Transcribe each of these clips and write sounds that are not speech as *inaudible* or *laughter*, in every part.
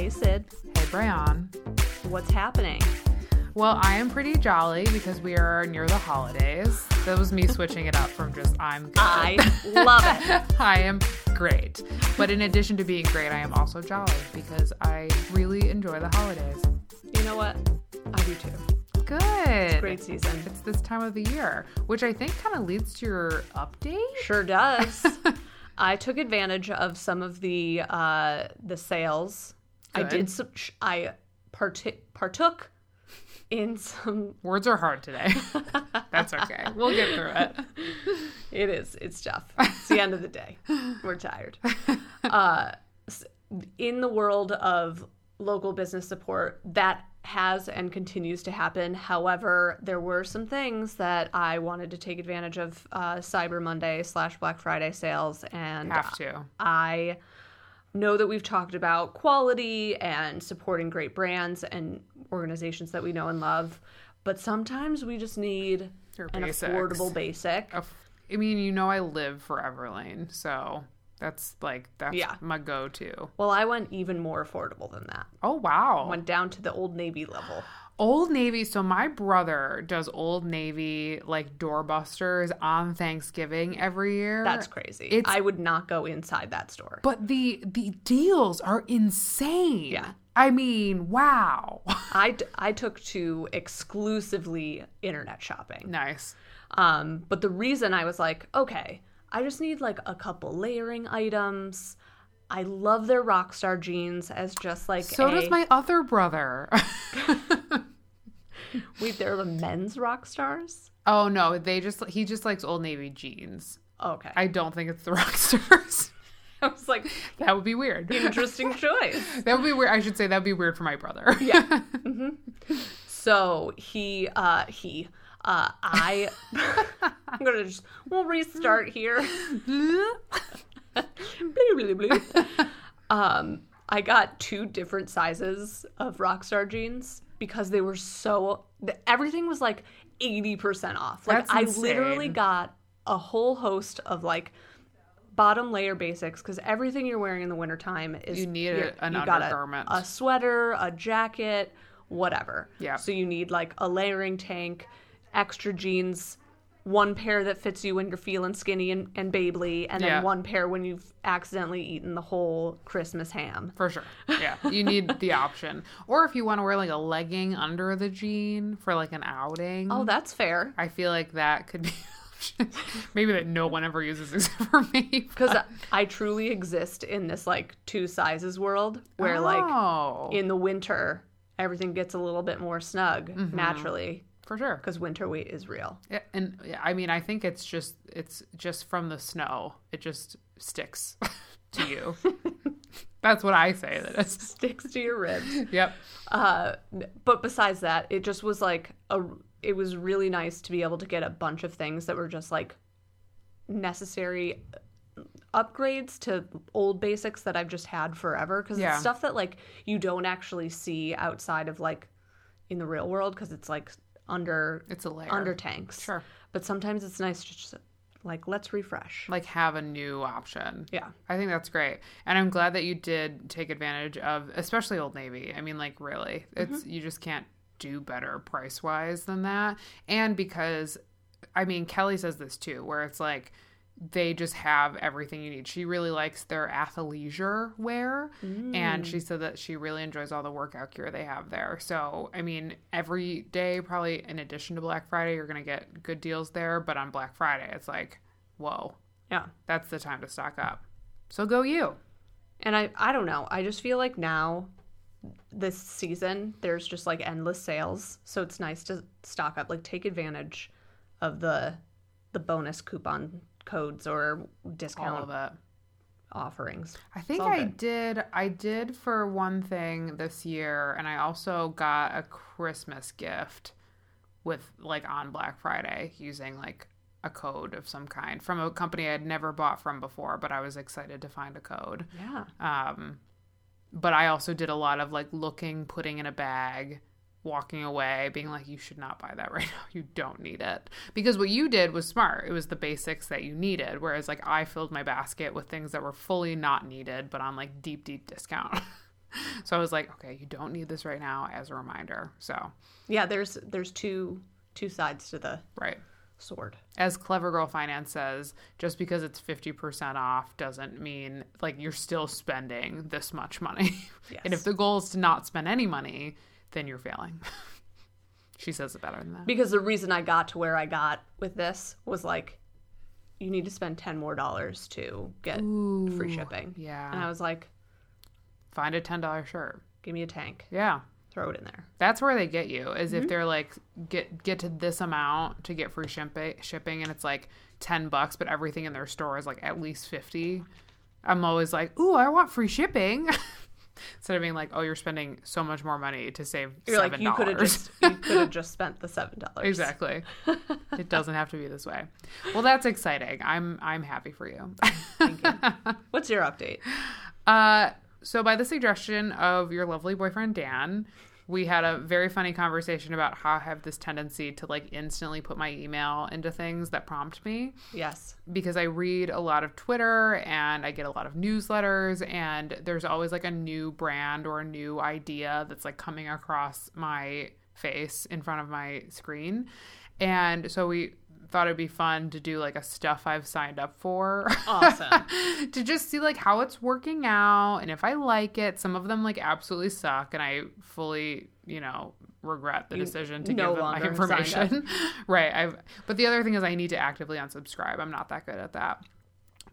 Hey, Sid. Hey, Brian. What's happening? Well, I am pretty jolly because we are near the holidays. That was me switching it up from just I'm good. I love it. *laughs* I am great. But in addition to being great, I am also jolly because I really enjoy the holidays. You know what? I do too. Good. Great season. It's this time of the year, which I think kind of leads to your update. Sure does. *laughs* I took advantage of some of the uh, the sales. I did some. sh- I parti- partook in some. *laughs* Words are hard today. *laughs* That's okay. We'll get through it. It is. It's tough. It's the end of the day. We're tired. *laughs* Uh, in the world of local business support, that has and continues to happen. However, there were some things that I wanted to take advantage of uh, Cyber Monday slash Black Friday sales, and Have to. I know that we've talked about quality and supporting great brands and organizations that we know and love, but sometimes we just need an affordable basic. I mean, you know, I live for Everlane, so that's like that's Yeah. my go-to. Well, I went even more affordable than that. Oh wow, Went down to the Old Navy level. Old Navy. So my brother does Old Navy like doorbusters on Thanksgiving every year. That's crazy. It's- I would not go inside that store. but the the deals are insane. Yeah. I mean, wow. *laughs* I, I took to exclusively internet shopping. nice. Um, but the reason I was like, okay, I just need like a couple layering items. I love their rock star jeans as just like So a, does my other brother. *laughs* wait, they're the men's rock stars? oh no, they just he just likes Old Navy jeans. Okay, I don't think it's the *laughs* rock stars. I was like, that would be weird. interesting *laughs* choice. That would be weird. I should say that would be weird for my brother. Yeah. So he, uh, he, uh, I, I'm gonna just, we'll restart here. Blah, blah, blah. um, I got two different sizes of Rockstar jeans because they were so, everything was like 80% off. Like, That's I insane. literally got a whole host of like, bottom layer basics because everything you're wearing in the wintertime is You need an you got a- a sweater, a jacket, whatever. Yeah. So you need like a layering tank, extra jeans, one pair that fits you when you're feeling skinny and, and babely, and then Yeah. one pair when you've accidentally eaten the whole Christmas ham. For sure. Yeah. You need the *laughs* option. Or if you want to wear like a legging under the jean for like an outing. Oh, that's fair. I feel like that could be. *laughs* Maybe that no one ever uses except *laughs* for me. Because I truly exist in this like two sizes world where like oh, in the winter everything gets a little bit more snug Mm-hmm. naturally for sure. because winter weight is real. Yeah, and yeah, I mean, I think it's just it's just from the snow. It just sticks *laughs* to you. *laughs* That's what I say. That it *laughs* Sticks to your ribs. Yep. Uh, but besides that, it just was like a. It was really nice to be able to get a bunch of things that were just like necessary upgrades to old basics that I've just had forever because Yeah. it's stuff that like you don't actually see outside of like in the real world because it's like under It's a layer. under tanks. Sure. But sometimes it's nice to just like let's refresh. Like have a new option. Yeah. I think that's great. And I'm glad that you did take advantage of especially Old Navy. I mean like really. It's mm-hmm. you just can't do better price wise than that. And because I mean Kelly says this too, where it's like they just have everything you need. She really likes their athleisure wear, and she mm. said that she really enjoys all the workout gear they have there. So, I mean, every day, probably in addition to Black Friday, you're going to get good deals there. But on Black Friday, it's like, whoa, Yeah. that's the time to stock up. So go you. And I I don't know. I just feel like now this season there's just like endless sales. So it's nice to stock up, like take advantage of the the bonus coupon codes or All discount of it. offerings. I think I good. did. I did for one thing this year, and I also got a Christmas gift with like on Black Friday using like a code of some kind from a company I had never bought from before, but I was excited to find a code. Yeah. Um, but I also did a lot of like looking, putting in a bag, walking away, being like, you should not buy that right now. *laughs* You don't need it. Because what you did was smart. It was the basics that you needed. Whereas like I filled my basket with things that were fully not needed, but on like deep, deep discount. *laughs* so I was like, okay, you don't need this right now as a reminder. So, Yeah, there's there's two two sides to the right. sword. As Clever Girl Finance says, just because it's 50% off doesn't mean like you're still spending this much money. *laughs* and if the goal is to not spend any money, then you're failing. *laughs* she says it better than that. Because the reason I got to where I got with this was like you need to spend 10 more dollars to get free shipping. yeah. And I was like, Find a $10 shirt. give me a tank. Yeah. Throw it in there. That's where they get you is Mm-hmm. if they're like get get to this amount to get free shipping shipping and it's like 10 bucks but everything in their store is like at least 50. I'm always like, "Ooh, I want free shipping." *laughs* Instead of being like, "Oh, you're spending so much more money to save You're $7." like you could have just you could have *laughs* just spent the $7. Exactly. *laughs* it doesn't have to be this way. Well, that's exciting. I'm I'm happy for you. *laughs* What's your update? Uh, so by the suggestion of your lovely boyfriend Dan, we had a very funny conversation about how I have this tendency to like instantly put my email into things that prompt me Yes. because I read a lot of Twitter and I get a lot of newsletters and there's always like a new brand or a new idea that's like coming across my face in front of my screen. And so we thought it'd be fun to do like a stuff I've signed up for. Awesome. *laughs* to just see like how it's working out and if I like it. Some of them like absolutely suck and I fully, you know, regret the decision to no give them my longer signed up. information. *laughs* right. I've but the other thing is I need to actively unsubscribe. I'm not that good at that.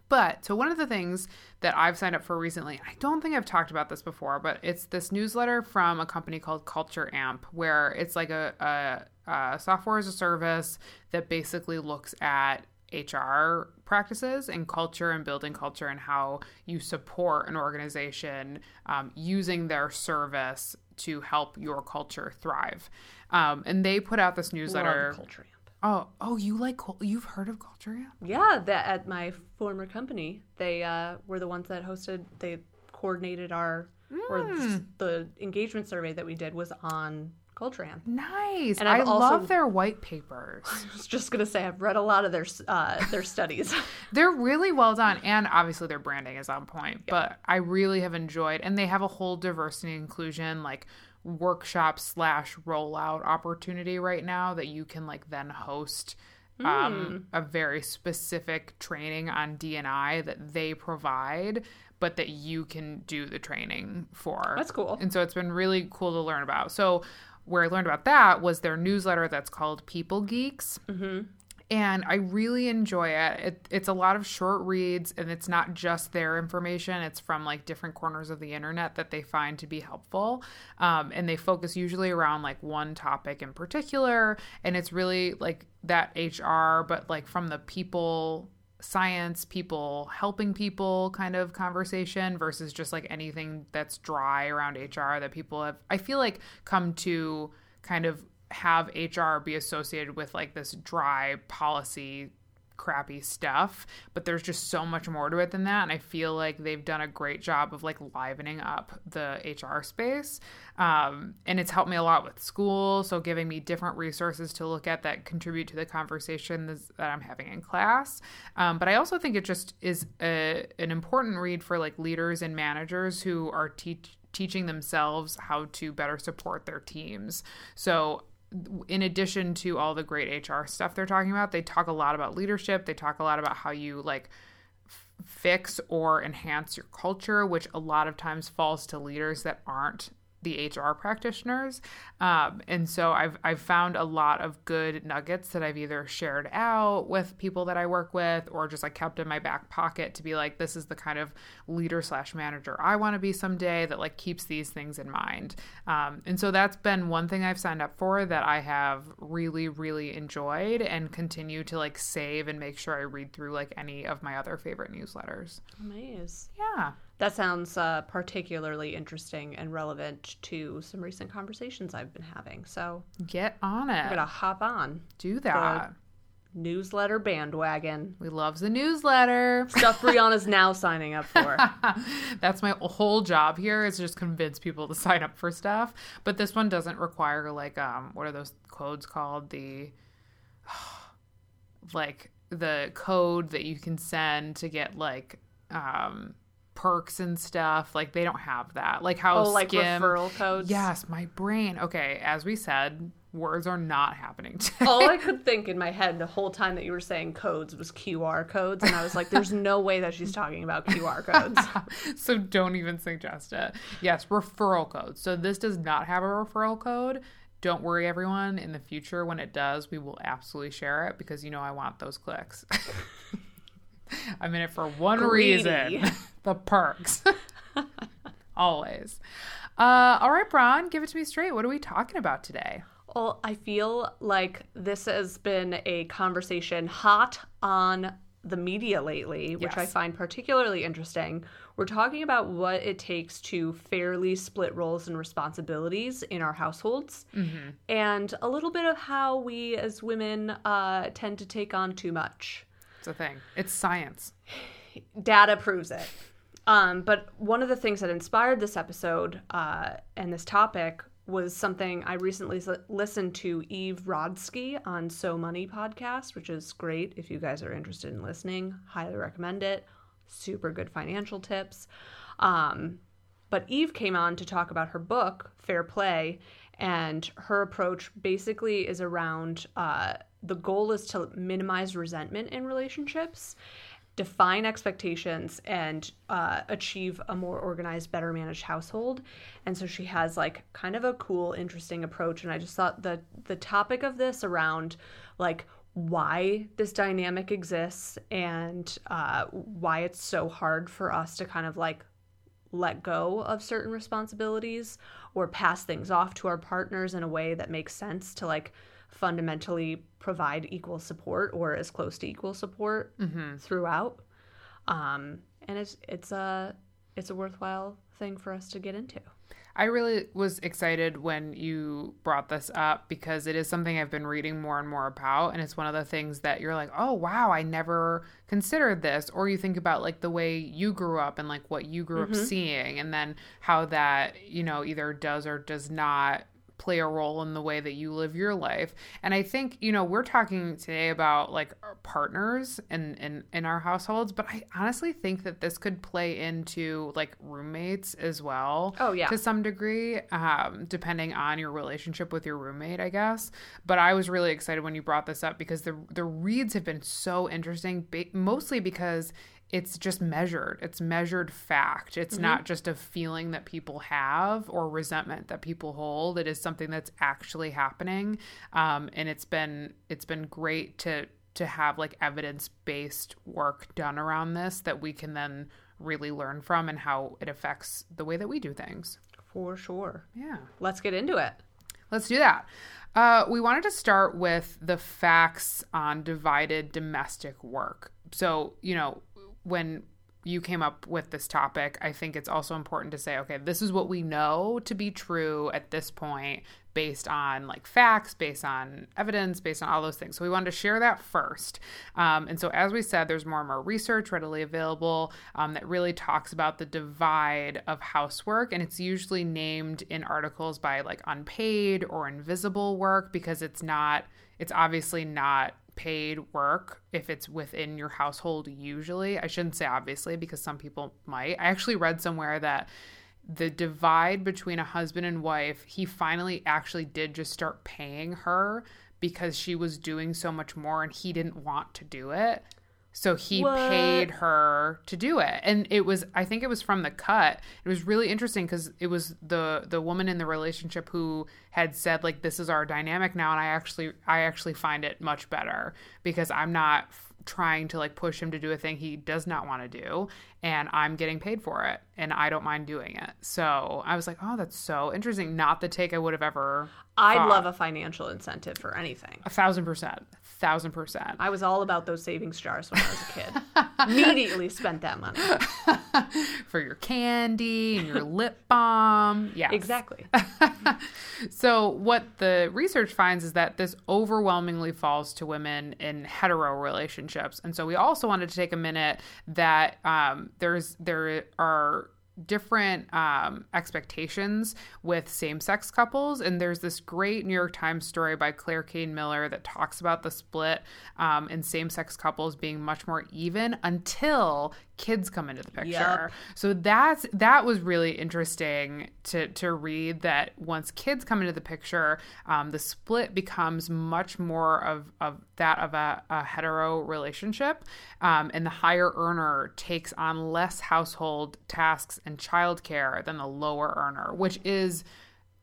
But so one of the things that I've signed up for recently, I don't think I've talked about this before, but it's this newsletter from a company called Culture Amp, where it's like a, a, a software as a service that basically looks at HR practices and culture and building culture and how you support an organization um, using their service to help your culture thrive. Um, and they put out this newsletter. Culture Amp. Oh, oh, you like you've heard of Culture Amp? Yeah, that at my former company, they uh, were the ones that hosted. They coordinated our or Hmm. the, the engagement survey that we did was on Culture Amp. Nice. And I I've also- love their white papers. *laughs* I was just gonna say I've read a lot of their uh, their studies. *laughs* they're really well done and obviously their branding is on point, but I really have enjoyed and they have a whole diversity inclusion like workshop slash rollout opportunity right now that you can like then host um, a very specific training on DNI that they provide, but that you can do the training for. That's cool. And so it's been really cool to learn about. So where I learned about that was their newsletter that's called People Geeks. And I really enjoy it. it. It's a lot of short reads, and it's not just their information. It's from like different corners of the internet that they find to be helpful. Um, and they focus usually around like one topic in particular. And it's really like that HR, but like from the people science, people helping people kind of conversation versus just like anything that's dry around HR that people have, I feel like, come to kind of have HR be associated with like this dry policy crappy stuff but there's just so much more to it than that. And i feel like they've done a great job of like livening up the hr space. Um, and it's helped me a lot with school so giving me different resources to look at that contribute to the conversation that i'm having in class. Um, but i also think it just is a, an important read for like leaders and managers who are teach teaching themselves how to better support their teams. So in addition to all the great HR stuff they're talking about, they talk a lot about leadership. They talk a lot about how you like f- fix or enhance your culture, which a lot of times falls to leaders that aren't the HR practitioners. Um, and so I've, I've found a lot of good nuggets that I've either shared out with people that I work with or just like kept in my back pocket to be like, this is the kind of leader slash manager I want to be someday that like keeps these things in mind. Um, and so that's been one thing I've signed up for that I have really, really enjoyed and continue to like save and make sure I read through like any of my other favorite newsletters. Amaze. Yeah. That sounds uh, particularly interesting and relevant to some recent conversations I've been having. So Get on it. I'm gonna hop on Do that. newsletter bandwagon. We love the newsletter. Stuff Brianna's now signing up for. *laughs* That's my whole job here is just convince people to sign up for stuff. But this one doesn't require like um what are those codes called? The *sighs* like the code that you can send to get like um perks and stuff. Like they don't have that. Like how Oh, like skim. referral codes. Yes, my brain. Okay, as we said, words are not happening today. *laughs* All I could think in my head the whole time that you were saying codes was QR codes, and I was like, "There's no way that she's talking about QR codes." *laughs* so don't even suggest it. Yes, referral codes. So this does not have a referral code. Don't worry, everyone. In the future, when it does, we will absolutely share it because you know I want those clicks. *laughs* I'm in it for one Greedy. reason the perks. *laughs* Always. Uh, all right, Braun, give it to me straight. What are we talking about today? Well, I feel like this has been a conversation hot on the media lately, which I find particularly interesting. We're talking about what it takes to fairly split roles and responsibilities in our households, and a little bit of how we as women uh, tend to take on too much. It's a thing. It's science. *sighs* data proves it. Um, but one of the things that inspired this episode uh, and this topic was something I recently listened to Eve Rodsky on So Money podcast, which is great if you guys are interested in listening. Highly recommend it. Super good financial tips. Um, but Eve came on to talk about her book, Fair Play, and her approach basically is around uh, the goal is to minimize resentment in relationships, define expectations, and uh, achieve a more organized, better managed household. And so she has like kind of a cool, interesting approach. And I just thought the the topic of this around like why this dynamic exists and uh, why it's so hard for us to kind of like let go of certain responsibilities or pass things off to our partners in a way that makes sense to like fundamentally provide equal support or as close to equal support throughout um, and it's it's a it's a worthwhile thing for us to get into I really was excited when you brought this up because it is something I've been reading more and more about. And it's one of the things that you're like, oh, wow, I never considered this. Or you think about like the way you grew up and like what you grew up seeing, and then how that, you know, either does or does not play a role in the way that you live your life. And I think, you know, we're talking today about like our partners in, in, in our households, but I honestly think that this could play into like roommates as well. Oh, yeah. To some degree, um, depending on your relationship with your roommate, I guess. But I was really excited when you brought this up because the the reads have been so interesting, mostly because it's just measured. It's measured fact. It's not just a feeling that people have or resentment that people hold. It is something that's actually happening, um, and it's been it's been great to to have like evidence based work done around this that we can then really learn from and how it affects the way that we do things. for sure Yeah. let's get into it Let's do that. Uh, we wanted to start with the facts on divided domestic work. So, you know, when you came up with this topic, I think it's also important to say, okay, this is what we know to be true at this point based on like facts, based on evidence, based on all those things. So we wanted to share that first. Um, and so, as we said, there's more and more research readily available um, that really talks about the divide of housework. And it's usually named in articles by like unpaid or invisible work because it's not, it's obviously not paid work if it's within your household usually. I shouldn't say obviously because some people might. I actually read somewhere that the divide between a husband and wife, he finally actually did just start paying her because she was doing so much more and he didn't want to do it. So he What? paid her to do it. And it was I think it was from the cut. It was really interesting cuz it was the the woman in the relationship who had said like this is our dynamic now and I actually I actually find it much better because I'm not f- trying to like push him to do a thing he does not want to do and I'm getting paid for it and I don't mind doing it. So I was like, "Oh, that's so interesting." Not the take I would have ever i'd thought. love a financial incentive for anything a thousand percent, thousand percent. I was all about those savings jars when I was a kid. *laughs* Immediately spent that money. *laughs* for your candy and your lip balm. Yeah. Exactly. *laughs* So, what the research finds is that this overwhelmingly falls to women in hetero relationships. And so, we also wanted to take a minute that um, there's there are different um, expectations with same sex couples. And there's this great New York Times story by Claire Cain Miller that talks about the split um, in same sex couples being much more even until kids come into the picture. Yep. So that's that was really interesting to to read that once kids come into the picture, um, the split becomes much more of of that of a, a hetero relationship, um, and the higher earner takes on less household tasks and childcare than the lower earner, which is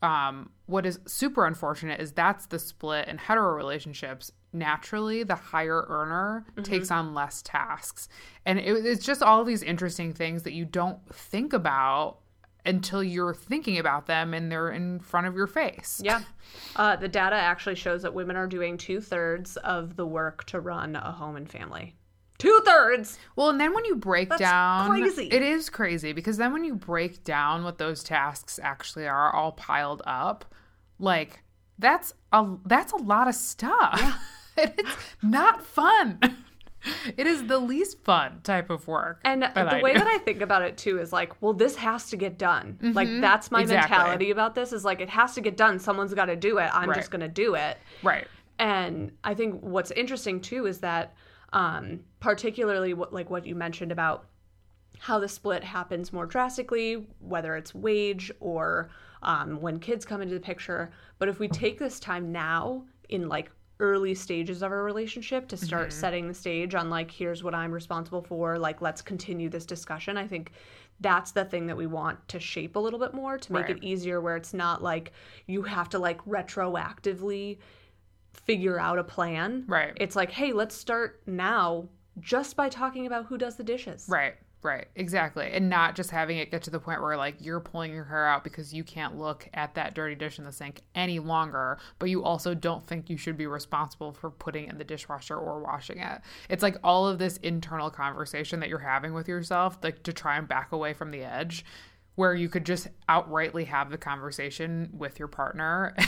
um, what is super unfortunate is that's the split in hetero relationships. Naturally, the higher earner takes on less tasks. And it, it's just all these interesting things that you don't think about until you're thinking about them and they're in front of your face. Yeah. Uh, the data actually shows that women are doing two thirds of the work to run a home and family. Two thirds. Well, and then when you break That's down, crazy. it is crazy because then when you break down what those tasks actually are, all piled up, like that's a that's a lot of stuff. *laughs* it's not fun. *laughs* It is the least fun type of work. And the I way do. that I think about it too is like, well, this has to get done. Like mm-hmm. that's my exactly. mentality about this is like it has to get done. Someone's got to do it. I'm Right. just going to do it. right. And I think what's interesting too is that, um, particularly what like what you mentioned about how the split happens more drastically, whether it's wage or um, when kids come into the picture. But if we take this time now in like early stages of our relationship to start setting the stage on like here's what I'm responsible for, like let's continue this discussion. I think that's the thing that we want to shape a little bit more to make Right. it easier where it's not like you have to like retroactively figure out a plan. Right. It's like, hey, let's start now just by talking about who does the dishes. Right. Right. Exactly. And not just having it get to the point where like you're pulling your hair out because you can't look at that dirty dish in the sink any longer, but you also don't think you should be responsible for putting it in the dishwasher or washing it. It's like all of this internal conversation that you're having with yourself, like to try and back away from the edge, where you could just outrightly have the conversation with your partner. *laughs*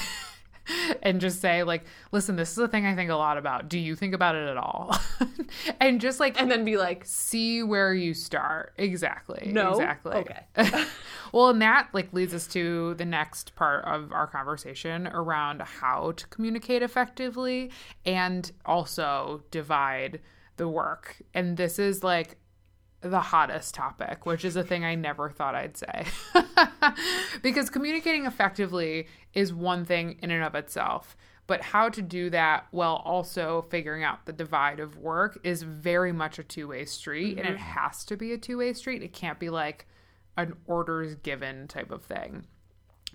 *laughs* and just say like listen this is a thing i think a lot about do you think about it at all *laughs* and just like And then be like, see where you start. Exactly. No? Exactly. Okay. *laughs* well, and that like leads us to the next part of our conversation around how to communicate effectively and also divide the work. And this is like the hottest topic, which is a thing I never thought I'd say. *laughs* because communicating effectively is one thing in and of itself, but how to do that while also figuring out the divide of work is very much a two way street, and it mm-hmm. has to be a two way street. It can't be like an orders given type of thing.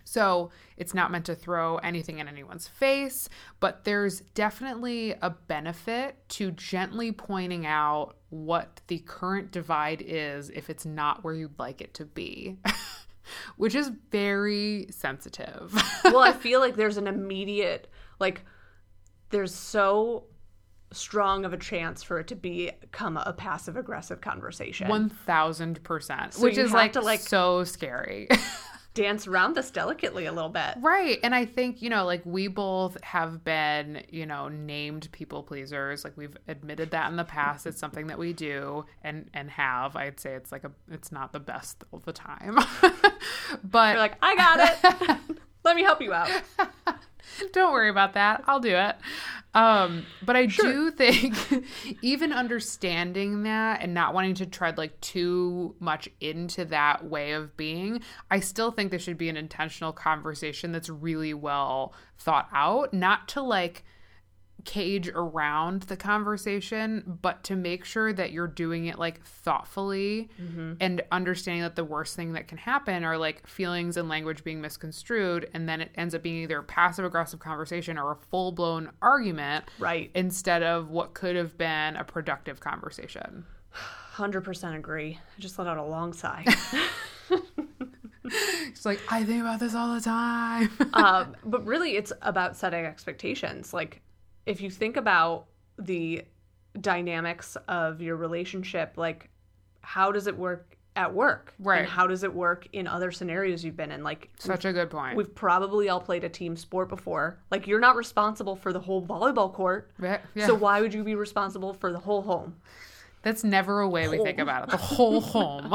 So it's not meant to throw anything in anyone's face, but there's definitely a benefit to gently pointing out what the current divide is if it's not where you'd like it to be, *laughs* which is very sensitive. *laughs* well, I feel like there's an immediate, like, there's so strong of a chance for it to become a passive aggressive conversation. 1000%, which is like to, like- so scary. *laughs* Dance around this delicately a little bit. Right. And I think, you know, like we both have been, you know, named people pleasers. Like we've admitted that in the past. It's something that we do and and have. I'd say it's like a it's not the best all the time. *laughs* but You're like, I got it. *laughs* Let me help you out. *laughs* *laughs* don't worry about that. I'll do it. Um, but I do *laughs* think even understanding that and not wanting to tread like too much into that way of being, I still think there should be an intentional conversation that's really well thought out, not to like cage around the conversation, but to make sure that you're doing it like thoughtfully and understanding that the worst thing that can happen are like feelings and language being misconstrued. And then it ends up being either a passive aggressive conversation or a full blown argument Right. instead of what could have been a productive conversation. 100% agree. I just let out a long sigh. *laughs* *laughs* It's like, I think about this all the time. um, *laughs* but really, it's about setting expectations. Like, if you think about the dynamics of your relationship, like, how does it work at work? Right. And how does it work in other scenarios you've been in? Like, Such a good point. we've probably all played a team sport before. Like, you're not responsible for the whole volleyball court. Yeah, yeah. So, why would you be responsible for the whole home? That's never a way we think about it. The whole home.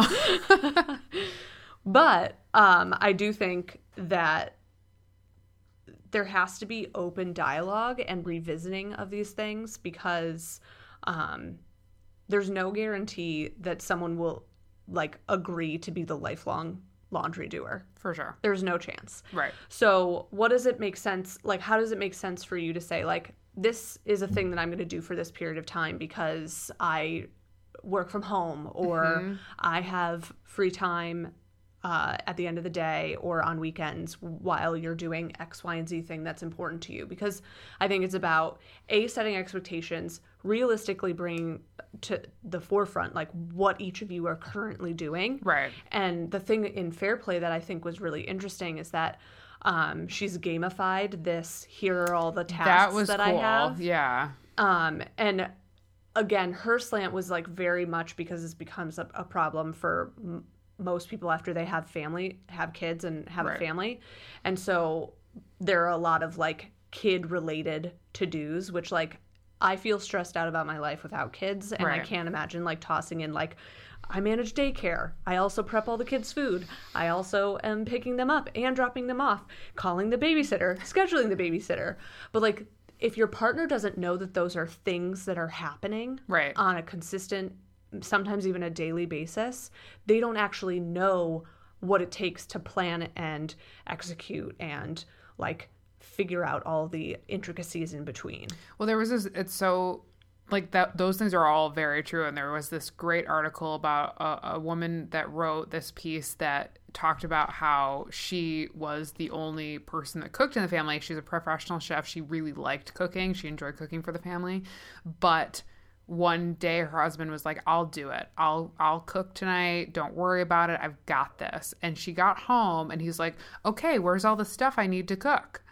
*laughs* But um, I do think that there has to be open dialogue and revisiting of these things because um, there's no guarantee that someone will like agree to be the lifelong laundry doer. For sure. There's no chance. Right. So, what does it make sense? Like, how does it make sense for you to say, like, this is a thing that I'm going to do for this period of time because I work from home or I have free time uh, at the end of the day or on weekends while you're doing X, Y, and Z thing that's important to you. Because I think it's about A, setting expectations, realistically bringing to the forefront, like, what each of you are currently doing. Right. And the thing in Fair Play that I think was really interesting is that um, she's gamified this. Here are all the tasks That was that cool. I have. Yeah. Um, and again, her slant was like very much because this becomes a, a problem for m- most people after they have family, have kids, and have Right. a family. And so there are a lot of like kid related to dos, which like I feel stressed out about my life without kids. And I can't imagine like tossing in like, I manage daycare. I also prep all the kids' food. I also am picking them up and dropping them off, calling the babysitter, *laughs* scheduling the babysitter. But like, if your partner doesn't know that those are things that are happening Right. on a consistent, sometimes even a daily basis, they don't actually know what it takes to plan and execute and like figure out all the intricacies in between. Well, there was this. It's so like that. Those things are all very true. And there was this great article about a, a woman that wrote this piece that talked about how she was the only person that cooked in the family. She's a professional chef. She really liked cooking. She enjoyed cooking for the family, but one day her husband was like i'll do it. I'll i'll cook tonight. Don't worry about it. I've got this. And she got home and he's like okay where's all the stuff i need to cook?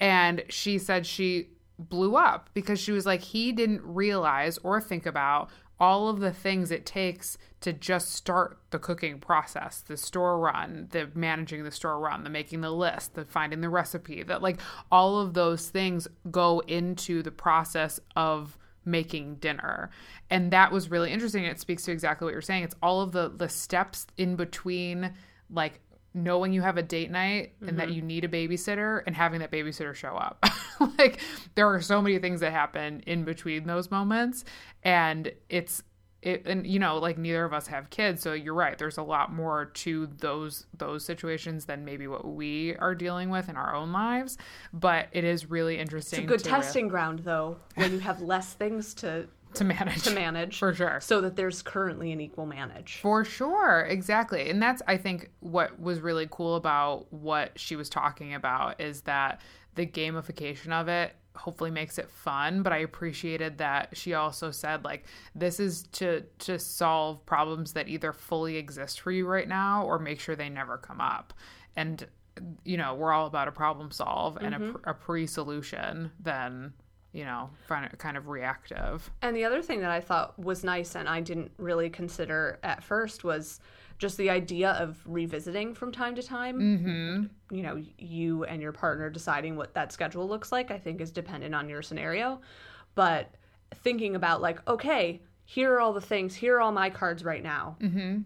And she said she blew up because she was like, he didn't realize or think about all of the things it takes to just start the cooking process the store run, the managing the store run, the making the list, the finding the recipe, that like all of those things go into the process of making dinner. And that was really interesting. It speaks to exactly what you're saying. It's all of the the steps in between like knowing you have a date night and that mm-hmm. you need a babysitter and having that babysitter show up. *laughs* like there are so many things that happen in between those moments. And it's it, and you know like neither of us have kids so you're right there's a lot more to those those situations than maybe what we are dealing with in our own lives but it is really interesting It's a good to, re- testing ground though when you have less things to *laughs* to manage to manage for sure so that there's currently an equal manage. For sure, exactly. And that's I think what was really cool about what she was talking about is that the gamification of it hopefully makes it fun, but I appreciated that she also said like this is to to solve problems that either fully exist for you right now or make sure they never come up. And you know, we're all about a problem solve and a, mm-hmm. pr- a pre-solution than you know, kind of reactive. And the other thing that I thought was nice and I didn't really consider at first was just the idea of revisiting from time to time. Mm-hmm. You know, you and your partner deciding what that schedule looks like, I think is dependent on your scenario. But thinking about, like, okay, here are all the things, here are all my cards right now. Mm-hmm.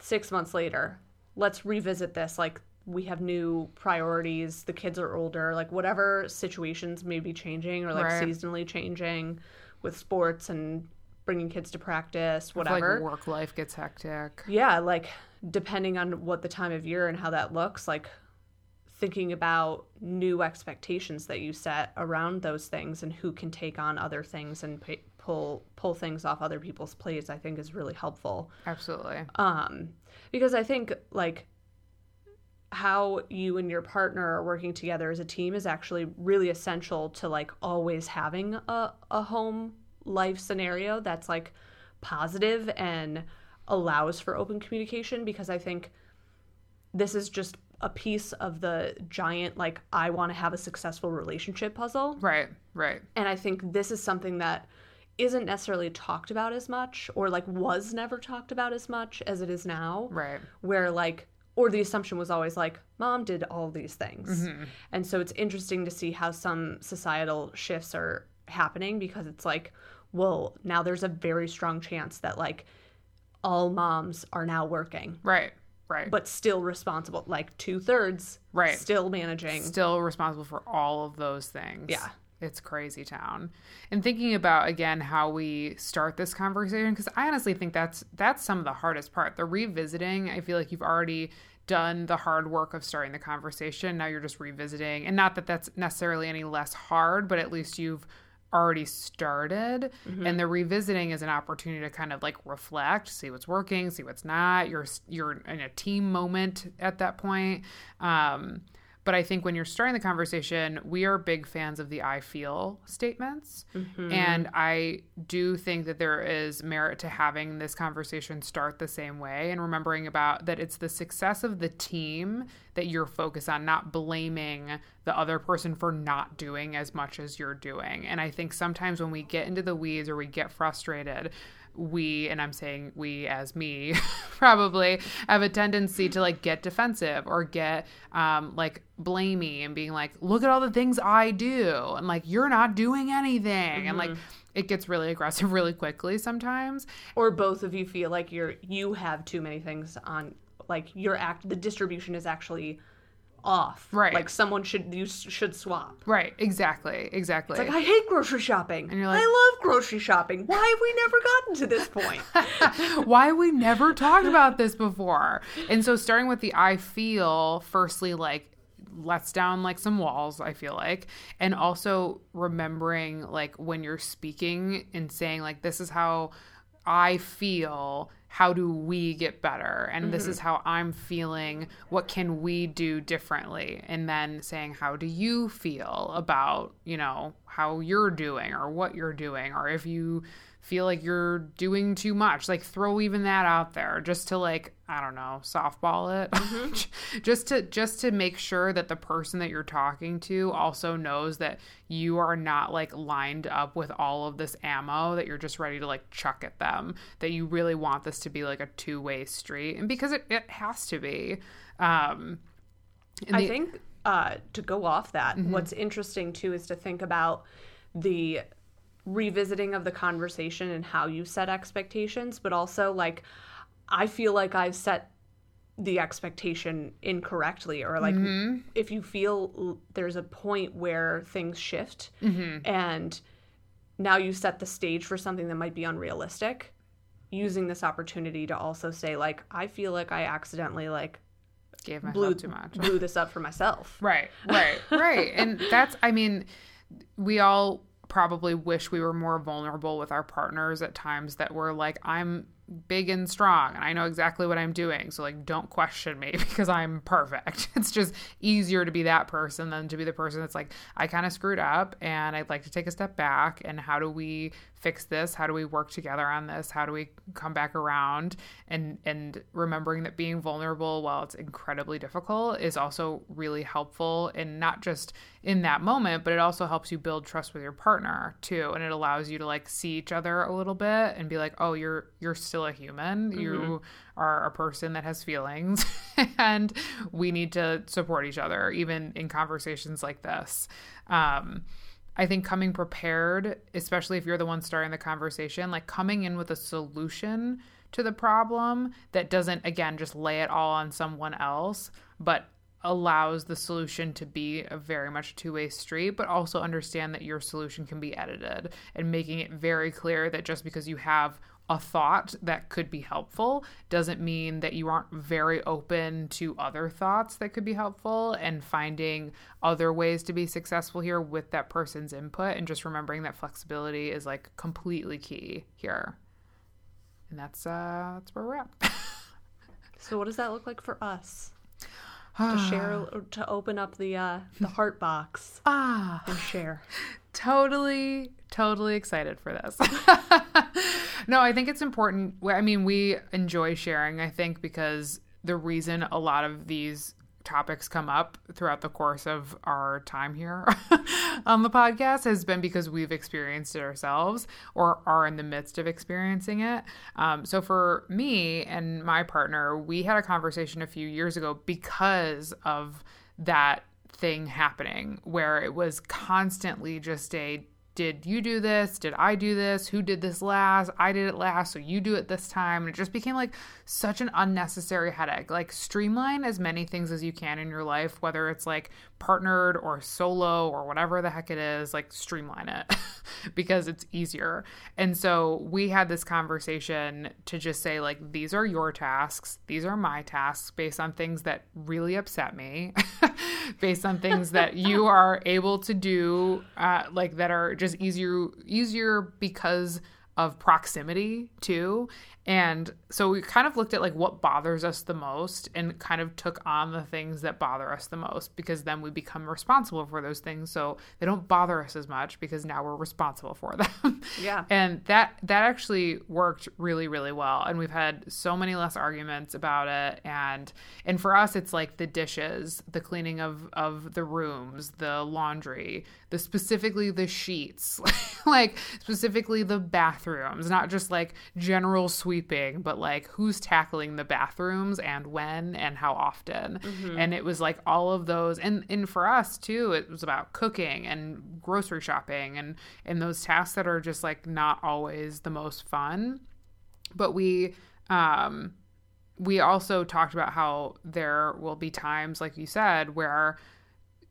Six months later, let's revisit this. Like, we have new priorities, the kids are older, like, whatever situations may be changing or like Right. seasonally changing with sports and bringing kids to practice, If, whatever. Like work life gets hectic. yeah, like depending on what the time of year and how that looks, like thinking about new expectations that you set around those things and who can take on other things and pull pull things off other people's plates, I think is really helpful. Absolutely. Um, because I think like how you and your partner are working together as a team is actually really essential to like always having a, a home life scenario that's like positive and allows for open communication because I think this is just a piece of the giant like I want to have a successful relationship puzzle. Right, right. And I think this is something that isn't necessarily talked about as much or like was never talked about as much as it is now Right. where like or the assumption was always like mom did all these things mm-hmm. and so it's interesting to see how some societal shifts are happening because it's like well now there's a very strong chance that like all moms are now working Right. Right. but still responsible. Like two thirds, Right. Still managing. still responsible for all of those things. Yeah. It's crazy town. And thinking about again how we start this conversation because I honestly think that's that's some of the hardest part. The revisiting, I feel like you've already done the hard work of starting the conversation. Now you're just revisiting. And not that that's necessarily any less hard, but at least you've already started and the revisiting is an opportunity to kind of like reflect see what's working see what's not. You're you're in a team moment at that point. Um but I think when you're starting the conversation, we are big fans of the I feel statements. Mm-hmm. And I do think that there is merit to having this conversation start the same way and remembering about that it's the success of the team that you're focused on, not blaming the other person for not doing as much as you're doing. And I think sometimes when we get into the weeds or we get frustrated, we and i'm saying we as me *laughs* probably have a tendency to like get defensive or get um like blamey and being like look at all the things i do and like you're not doing anything and like it gets really aggressive *laughs* really quickly sometimes. Or both of you feel like you're you have too many things on like your act the distribution is actually off. Right. like someone should you should swap. Right exactly exactly. Like i hate grocery shopping. And you're like- i love grocery shopping. Why have we never gotten to this point? *laughs* Why we never talked about this before? And so starting with the i feel firstly like lets down like some walls i feel like. And also remembering like when you're speaking and saying like this is how i feel how do we get better? And this is mm-hmm. how i'm feeling. What can we do differently? And then saying how do you feel about you know how you're doing or what you're doing? Or if you feel like you're doing too much. Like throw even that out there just to like i don't know softball it. *laughs* Just to just to make sure that the person that you're talking to also knows that you are not like lined up with all of this ammo that you're just ready to like chuck at them that you really want this to be like a two-way street. And because it, it has to be. Um I the- think uh, to go off that, what's interesting too is to think about the revisiting of the conversation and how you set expectations, but also like I feel like I've set the expectation incorrectly or like mm-hmm. if you feel there's a point where things shift mm-hmm. and now you set the stage for something that might be unrealistic using this opportunity to also say like I feel like I accidentally like gave myself blew too much blew this up for myself. Right, right, right. and that's, I mean, we all probably wish we were more vulnerable with our partners at times that we're like, I'm big and strong and I know exactly what I'm doing. So, like, don't question me *laughs* because I'm perfect. *laughs* It's just easier to be that person than to be the person that's like, I kind of screwed up and I'd like to take a step back. And how do we fix this? How do we work together on this? How do we come back around? And and remembering that being vulnerable, while it's incredibly difficult, is also really helpful and not just in that moment, but it also helps you build trust with your partner too. And it allows you to like see each other a little bit and be like, oh, you're you're still a human. You are a person that has feelings *laughs* and we need to support each other even in conversations like this. Um I think coming prepared, especially if you're the one starting the conversation, like coming in with a solution to the problem that doesn't, again, just lay it all on someone else, but allows the solution to be a very much two way street, but also understand that your solution can be edited and making it very clear that just because you have a thought that could be helpful doesn't mean that you aren't very open to other thoughts that could be helpful and finding other ways to be successful here with that person's input and just remembering that flexibility is like completely key here. And that's uh that's where we're at. So what does that look like for us? *sighs* to share to open up the uh the heart box ah and share. Totally totally excited for this *laughs* no i think it's important i mean we enjoy sharing i think because the reason a lot of these topics come up throughout the course of our time here *laughs* on the podcast has been because we've experienced it ourselves or are in the midst of experiencing it. Um, so for me and my partner, we had a conversation a few years ago because of that thing happening where it was constantly just a did you do this? Did I do this? Who did this last? I did it last, so you do it this time. And it just became like such an unnecessary headache. Like, streamline as many things as you can in your life, whether it's like partnered or solo or whatever the heck it is, like, streamline it *laughs* because it's easier. And so we had this conversation to just say, like, these are your tasks, these are my tasks based on things that really upset me, *laughs* based on things that you are able to do, uh, like, that are just easier easier because of proximity too and so we kind of looked at like what bothers us the most and kind of took on the things that bother us the most because then we become responsible for those things so they don't bother us as much because now we're responsible for *laughs* them. Yeah. and that that actually worked really really well and we've had so many less arguments about it and and for us it's like the dishes, the cleaning of of the rooms, the laundry, the specifically the sheets, *laughs* like specifically the bathrooms, not just like general sweeping, but like who's tackling the bathrooms and when and how often. Mm-hmm. And it was like all of those and and for us too, it was about cooking and grocery shopping and and those tasks that are just like not always the most fun. But we um we also talked about how there will be times like you said where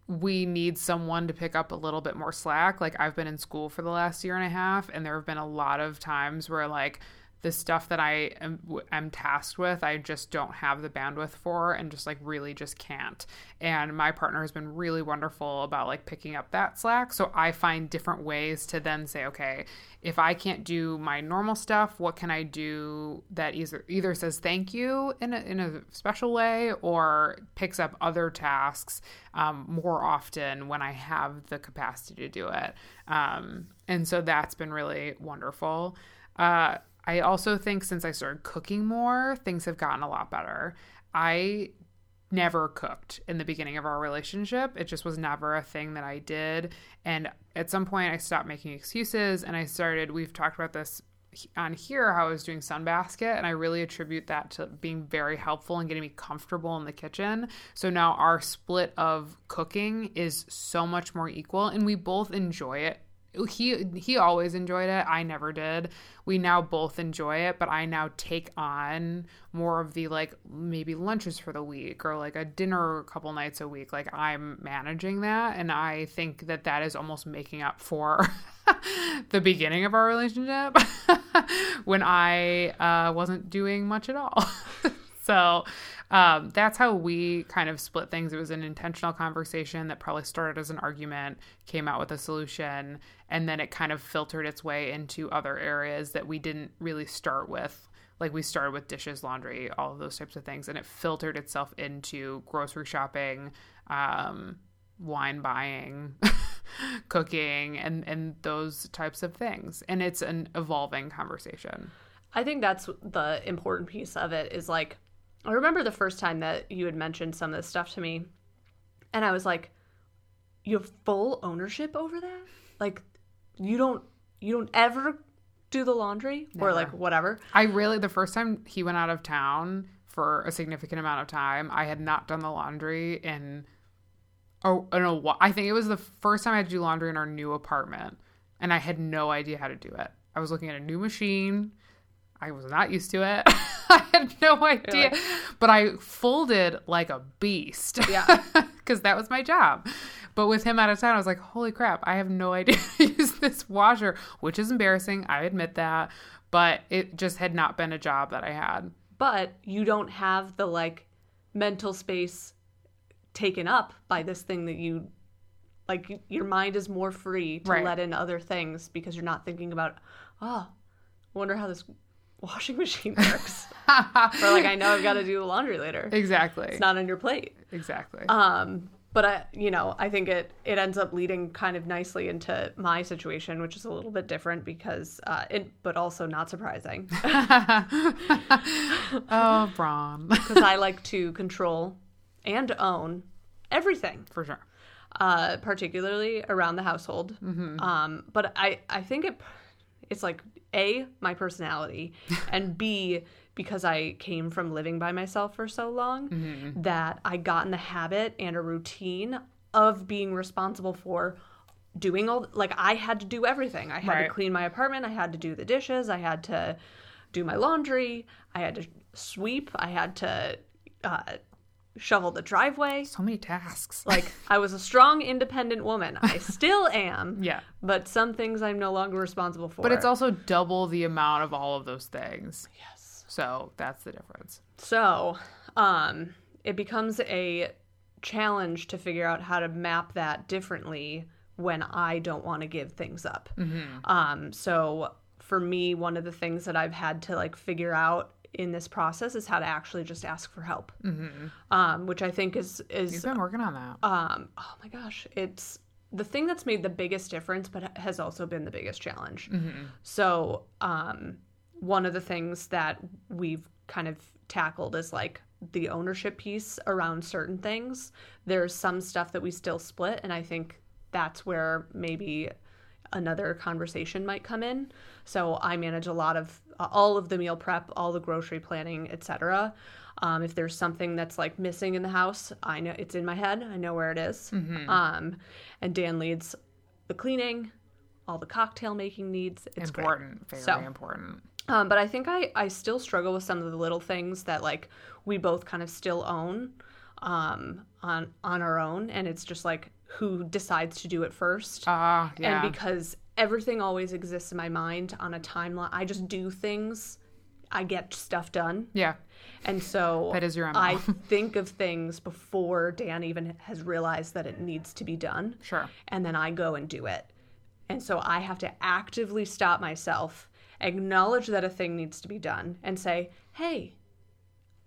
we need someone to pick up a little bit more slack. Like I've been in school for the last year and a half and there have been a lot of times where like the stuff that I am, am tasked with, I just don't have the bandwidth for and just like really just can't. And my partner has been really wonderful about like picking up that slack. So I find different ways to then say, okay, if I can't do my normal stuff, what can I do that either either says thank you in a, in a special way or picks up other tasks um, more often when I have the capacity to do it. Um, and so that's been really wonderful. Uh, I also think since I started cooking more, things have gotten a lot better. I never cooked in the beginning of our relationship. It just was never a thing that I did. And at some point, I stopped making excuses and I started, we've talked about this on here how I was doing Sunbasket, and I really attribute that to being very helpful and getting me comfortable in the kitchen. So now our split of cooking is so much more equal, and we both enjoy it he he always enjoyed it. I never did. We now both enjoy it but i now take on more of the like maybe lunches for the week or like a dinner a couple nights a week. Like i'm managing that and i think that that is almost making up for *laughs* the beginning of our relationship *laughs* when i uh, wasn't doing much at all *laughs* so um, that's how we kind of split things. It was an intentional conversation that probably started as an argument, came out with a solution, and then it kind of filtered its way into other areas that we didn't really start with. Like we started with dishes, laundry, all of those types of things, and it filtered itself into grocery shopping, um, wine buying, *laughs* cooking, and and those types of things. And it's an evolving conversation. I think that's the important piece of it is like I remember the first time that you had mentioned some of this stuff to me, and I was like, "You have full ownership over that? Like, you don't you don't ever do the laundry Never. or like whatever?" I really the first time he went out of town for a significant amount of time, I had not done the laundry in oh I don't know I think it was the first time I had to do laundry in our new apartment, and I had no idea how to do it. I was looking at a new machine. I was not used to it. *laughs* I had no idea. But I folded like a beast. Yeah. *laughs* Because that was my job. But with him out of town, I was like, holy crap, I have no *laughs* idea to use this washer, which is embarrassing. I admit that. But it just had not been a job that I had. But you don't have the like mental space taken up by this thing that you like your mind is more free to right. let in other things because you're not thinking about oh I wonder how this washing machine works. *laughs* or like I know I've got to do the laundry later. Exactly. It's not on your plate. Exactly. Um but I you know, I think it it ends up leading kind of nicely into my situation, which is a little bit different because uh it but also not surprising. *laughs* *laughs* oh, Braun. Cuz I like to control and own everything. For sure. Uh particularly around the household. Mm-hmm. Um but I I think it it's like a my personality *laughs* and b because i came from living by myself for so long mm-hmm. that i got in the habit and a routine of being responsible for doing all like I had to do everything. I had Right. to clean my apartment, I had to do the dishes, I had to do my laundry, I had to sweep, I had to uh, shovel the driveway. So many tasks. Like *laughs* I was a strong, independent woman. I still am. *laughs* yeah. But some things I'm no longer responsible for. But it's also double the amount of all of those things. yes. So that's the difference. So, um, it becomes a challenge to figure out how to map that differently when I don't want to give things up. Um, so for me, one of the things that I've had to like figure out in this process is how to actually just ask for help, um, which I think is is You've been working on that. um, oh my gosh, it's the thing that's made the biggest difference, but has also been the biggest challenge. So, um, one of the things that we've kind of tackled is like the ownership piece around certain things. There's some stuff that we still split, and I think that's where maybe another conversation might come in. So I manage a lot of uh, all of the meal prep, all the grocery planning, etc. Um, if there's something that's like missing in the house, I know it's in my head. I know where it is. Um, and Dan leads the cleaning, all the cocktail making needs. It's great. important. Very So- important. Um, but I think I, I still struggle with some of the little things that like we both kind of still own um, on on our own, and it's just like who decides to do it first. Ah, yeah. And because everything always exists in my mind on a timeline, I just do things. I get stuff done, yeah. and so That is your MO. I think of things before Dan even has realized that it needs to be done Sure. and then I go and do it. And so I have to actively stop myself, acknowledge that a thing needs to be done, and say, hey,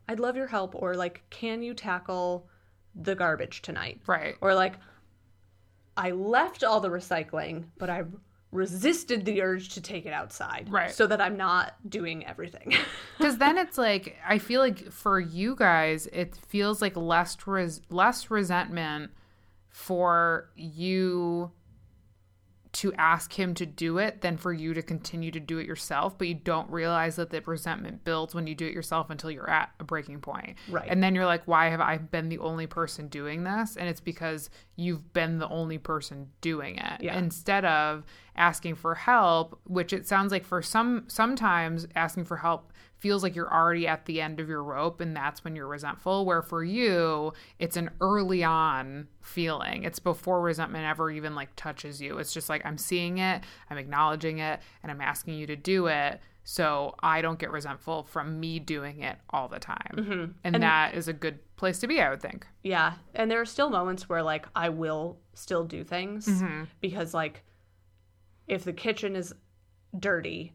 I'd love your help. Or, like, can you tackle the garbage tonight? Right. Or, like, I left all the recycling, but I resisted the urge to take it outside. Right. So that I'm not doing everything. *laughs* Because then it's like I feel like for you guys, it feels like less res- less resentment for you to ask him to do it than for you to continue to do it yourself. But you don't realize that the resentment builds when you do it yourself until you're at a breaking point. Right. And then you're like, why have I been the only person doing this? And it's because you've been the only person doing it Yeah. instead of asking for help, which it sounds like for some sometimes asking for help feels like you're already at the end of your rope and that's when you're resentful. Where for you it's an early on feeling. It's before resentment ever even like touches you. It's just like i'm seeing it i'm acknowledging it and i'm asking you to do it. So i don't get resentful from me doing it all the time. And, that is a good place to be i would think. Yeah, and there are still moments where like I will still do things Mm-hmm. because like if the kitchen is dirty,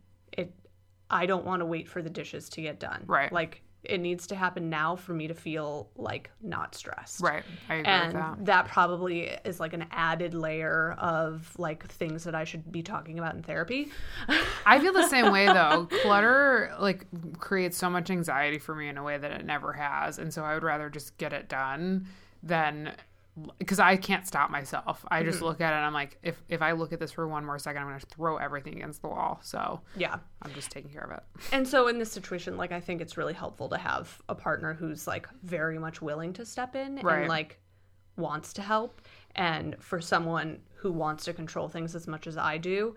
I don't want to wait for the dishes to get done. Right. Like it needs to happen now for me to feel like not stressed. right i agree And with that that probably is like an added layer of like things that I should be talking about in therapy. I feel the same way though. *laughs* Clutter like creates so much anxiety for me in a way that it never has, and so I would rather just get it done than because I can't stop myself. I just mm-hmm. look at it and I'm like, if if I look at this for one more second, I'm gonna throw everything against the wall. So yeah. I'm just taking care of it. *laughs* And so in this situation, like I think it's really helpful to have a partner who's like very much willing to step in Right. and like wants to help. And for someone who wants to control things as much as I do,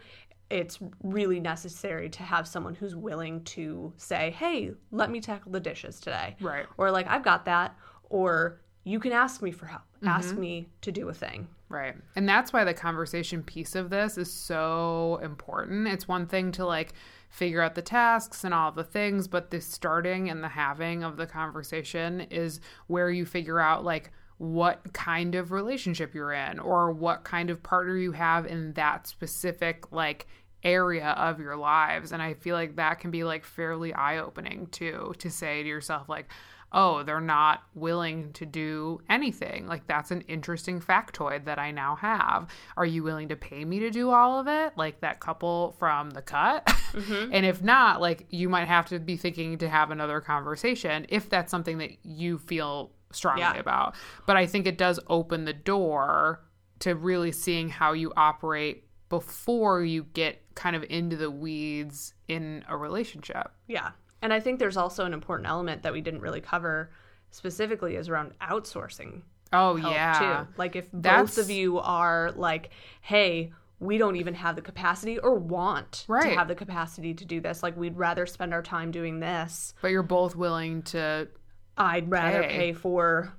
it's really necessary to have someone who's willing to say, "Hey, let me tackle the dishes today." Right. Or like, "I've got that." Or you can ask me for help. Ask mm-hmm. me to do a thing. Right. And that's why the conversation piece of this is so important. It's one thing to like figure out the tasks and all the things, but the starting and the having of the conversation is where you figure out like what kind of relationship you're in or what kind of partner you have in that specific like area of your lives and i feel like that can be like fairly eye-opening too to say to yourself like oh, they're not willing to do anything. Like, that's an interesting factoid that I now have. Are you willing to pay me to do all of it? Like that couple from the cut? *laughs* Mm-hmm. and if not, like, you might have to be thinking to have another conversation if that's something that you feel strongly Yeah. about. But I think it does open the door to really seeing how you operate before you get kind of into the weeds in a relationship. Yeah. And I think there's also an important element that we didn't really cover specifically is around outsourcing Oh yeah. too. Like if That's- both of you are like, hey, we don't even have the capacity or want Right. to have the capacity to do this. Like we'd rather spend our time doing this. But you're both willing to I'd rather Pay. pay for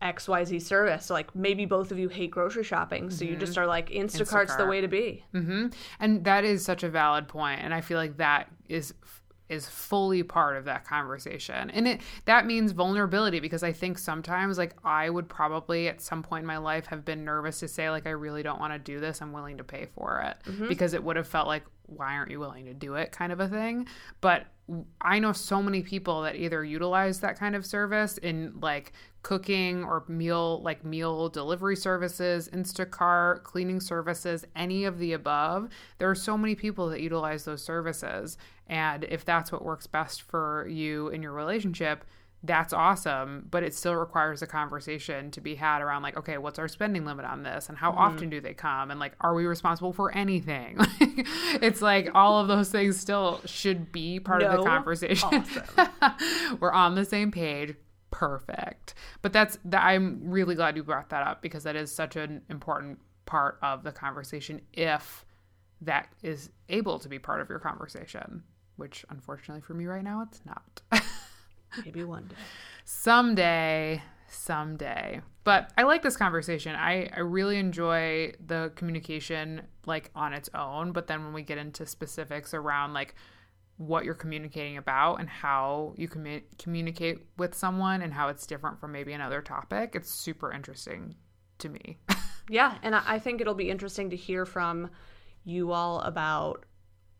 XYZ service. Like maybe both of you hate grocery shopping, so you Mm-hmm. just are like Instacart's the way to be. hmm And that is such a valid point, and I feel like that is is fully part of that conversation. And it that means vulnerability because I think sometimes like I would probably at some point in my life have been nervous to say like I really don't want to do this. I'm willing to pay for it mm-hmm. because it would have felt like why aren't you willing to do it kind of a thing. But I know so many people that either utilize that kind of service in like cooking or meal like meal delivery services, Instacart, cleaning services, any of the above. There are so many people that utilize those services and if that's what works best for you in your relationship, that's awesome, but it still requires a conversation to be had around like, okay, what's our spending limit on this and how Mm-hmm. often do they come and like are we responsible for anything? *laughs* it's like all of those things still should be part of the No. conversation. *laughs* We're on the same page. Perfect. But that's that I'm really glad you brought that up because that is such an important part of the conversation if that is able to be part of your conversation, which unfortunately for me right now it's not. Maybe one day. *laughs* someday someday but i like this conversation i i really enjoy the communication like on its own but then when we get into specifics around like what you're communicating about and how you commu- communicate with someone and how it's different from maybe another topic it's super interesting to me *laughs* Yeah, and I I think it'll be interesting to hear from you all about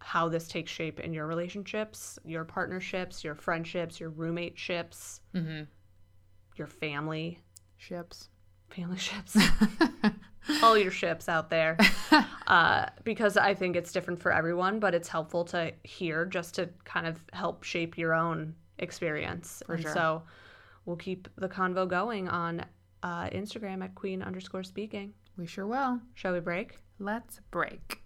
how this takes shape in your relationships, your partnerships, your friendships, your roommateships, mm-hmm. your family, ships family ships, *laughs* all your ships out there. *laughs* Uh, because I think it's different for everyone, but it's helpful to hear just to kind of help shape your own experience. and sure. so we'll keep the convo going on uh, Instagram at queen underscore speaking. we sure will Shall we break? let's break